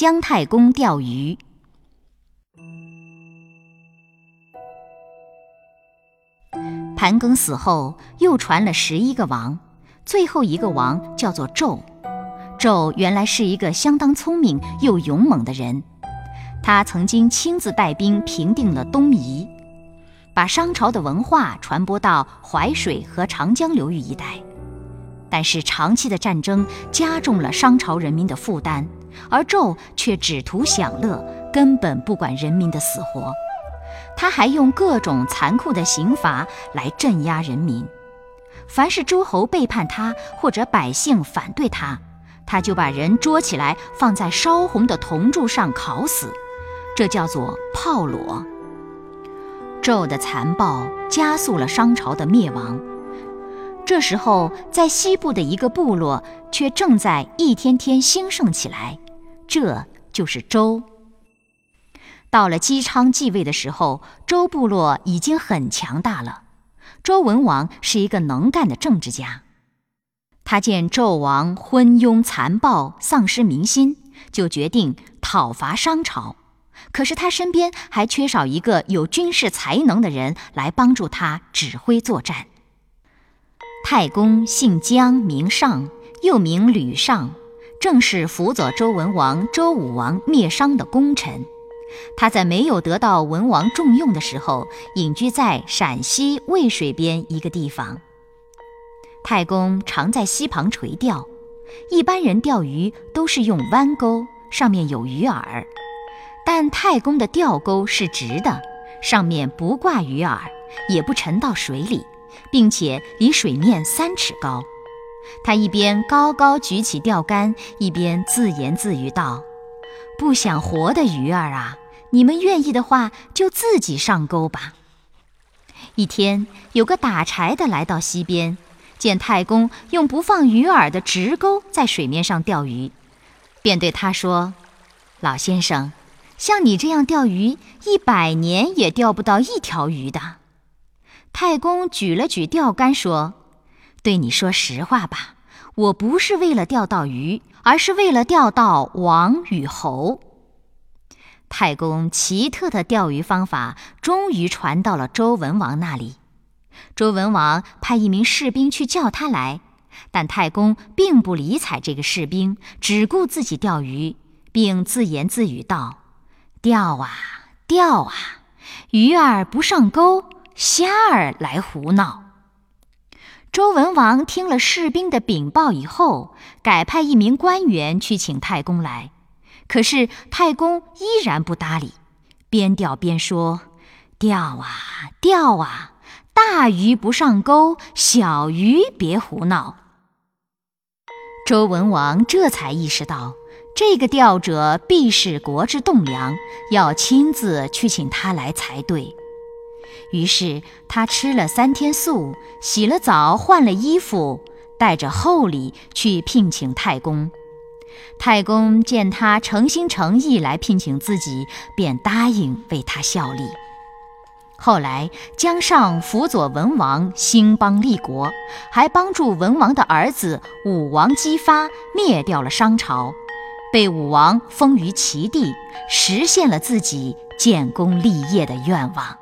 姜太公钓鱼。盘庚死后，又传了十一个王，最后一个王叫做纣。纣原来是一个相当聪明又勇猛的人，他曾经亲自带兵平定了东夷，把商朝的文化传播到淮水和长江流域一带。但是长期的战争加重了商朝人民的负担，而纣却只图享乐，根本不管人民的死活。他还用各种残酷的刑罚来镇压人民，凡是诸侯背叛他或者百姓反对他，他就把人捉起来放在烧红的铜柱上烤死，这叫做炮烙。纣的残暴加速了商朝的灭亡。这时候，在西部的一个部落却正在一天天兴盛起来，这就是周。到了姬昌继位的时候，周部落已经很强大了。周文王是一个能干的政治家，他见纣王昏庸残暴、丧失民心，就决定讨伐商朝。可是他身边还缺少一个有军事才能的人来帮助他指挥作战。太公姓姜，名尚，又名吕尚，正是辅佐周文王、周武王灭商的功臣。他在没有得到文王重用的时候，隐居在陕西渭水边一个地方。太公常在溪旁垂钓，一般人钓鱼都是用弯钩，上面有鱼饵，但太公的钓钩是直的，上面不挂鱼饵，也不沉到水里。并且离水面三尺高，他一边高高举起钓竿，一边自言自语道：“不想活的鱼儿啊，你们愿意的话，就自己上钩吧。”一天，有个打柴的来到溪边，见太公用不放鱼饵的直钩在水面上钓鱼，便对他说：“老先生，像你这样钓鱼，一百年也钓不到一条鱼的。”太公举了举钓竿，说：“对你说实话吧，我不是为了钓到鱼，而是为了钓到王与侯。”太公奇特的钓鱼方法终于传到了周文王那里。周文王派一名士兵去叫他来，但太公并不理睬这个士兵，只顾自己钓鱼，并自言自语道：“钓啊钓啊，鱼儿不上钩。”虾儿来胡闹。周文王听了士兵的禀报以后，改派一名官员去请太公来。可是太公依然不搭理，边钓边说：“钓啊钓啊，大鱼不上钩，小鱼别胡闹。”周文王这才意识到，这个钓者必是国之栋梁，要亲自去请他来才对。于是他吃了三天素，洗了澡，换了衣服，带着厚礼去聘请太公。太公见他诚心诚意来聘请自己，便答应为他效力。后来姜尚辅佐文王兴邦立国，还帮助文王的儿子武王姬发灭掉了商朝，被武王封于齐地，实现了自己建功立业的愿望。